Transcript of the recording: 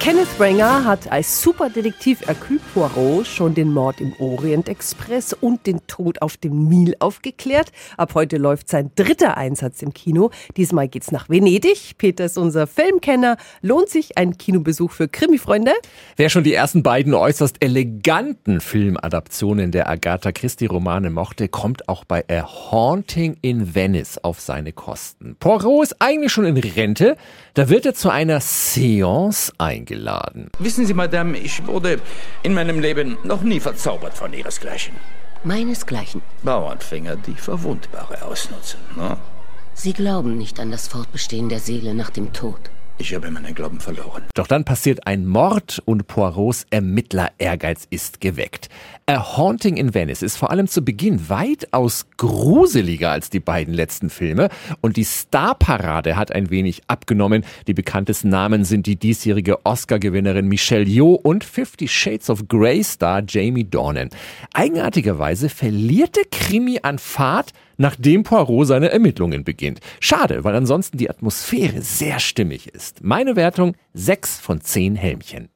Kenneth Branger hat als Superdetektiv Hercule Poirot schon den Mord im Orient Express und den Tod auf dem Nil aufgeklärt. Ab heute läuft sein dritter Einsatz im Kino. Diesmal geht's nach Venedig. Peter ist unser Filmkenner. Lohnt sich ein Kinobesuch für Krimi-Freunde? Wer schon die ersten beiden äußerst eleganten Filmadaptionen der Agatha Christie-Romane mochte, kommt auch bei A Haunting in Venice auf seine Kosten. Poirot ist eigentlich schon in Rente. Da wird er zu einer Seance eingeladen eingeladen. Wissen Sie, Madame, ich wurde in meinem Leben noch nie verzaubert von Ihresgleichen. Meinesgleichen. Bauernfänger, die Verwundbare ausnutzen. Ne? Sie glauben nicht an das Fortbestehen der Seele nach dem Tod. Ich habe meinen Glauben verloren. Doch dann passiert ein Mord und Poirots Ermittler-Ehrgeiz ist geweckt. A Haunting in Venice ist vor allem zu Beginn weitaus gruseliger als die beiden letzten Filme und die Starparade hat ein wenig abgenommen. Die bekanntesten Namen sind die diesjährige Oscar-Gewinnerin Michelle Yeoh und Fifty Shades of Grey Star Jamie Dornan. Eigenartigerweise verliert der Krimi an Fahrt, nachdem Poirot seine Ermittlungen beginnt. Schade, weil ansonsten die Atmosphäre sehr stimmig ist. Meine Wertung 6 von 10 Helmchen.